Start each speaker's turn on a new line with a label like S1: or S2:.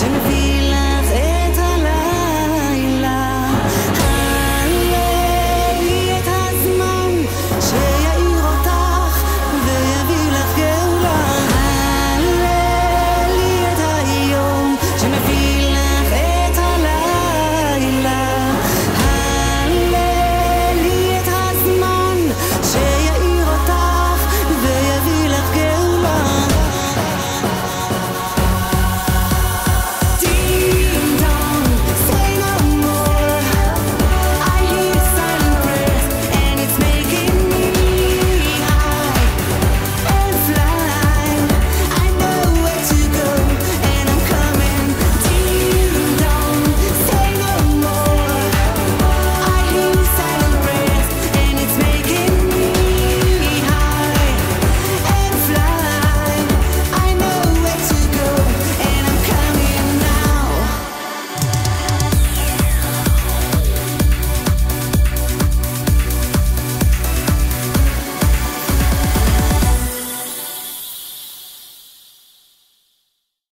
S1: Timothy.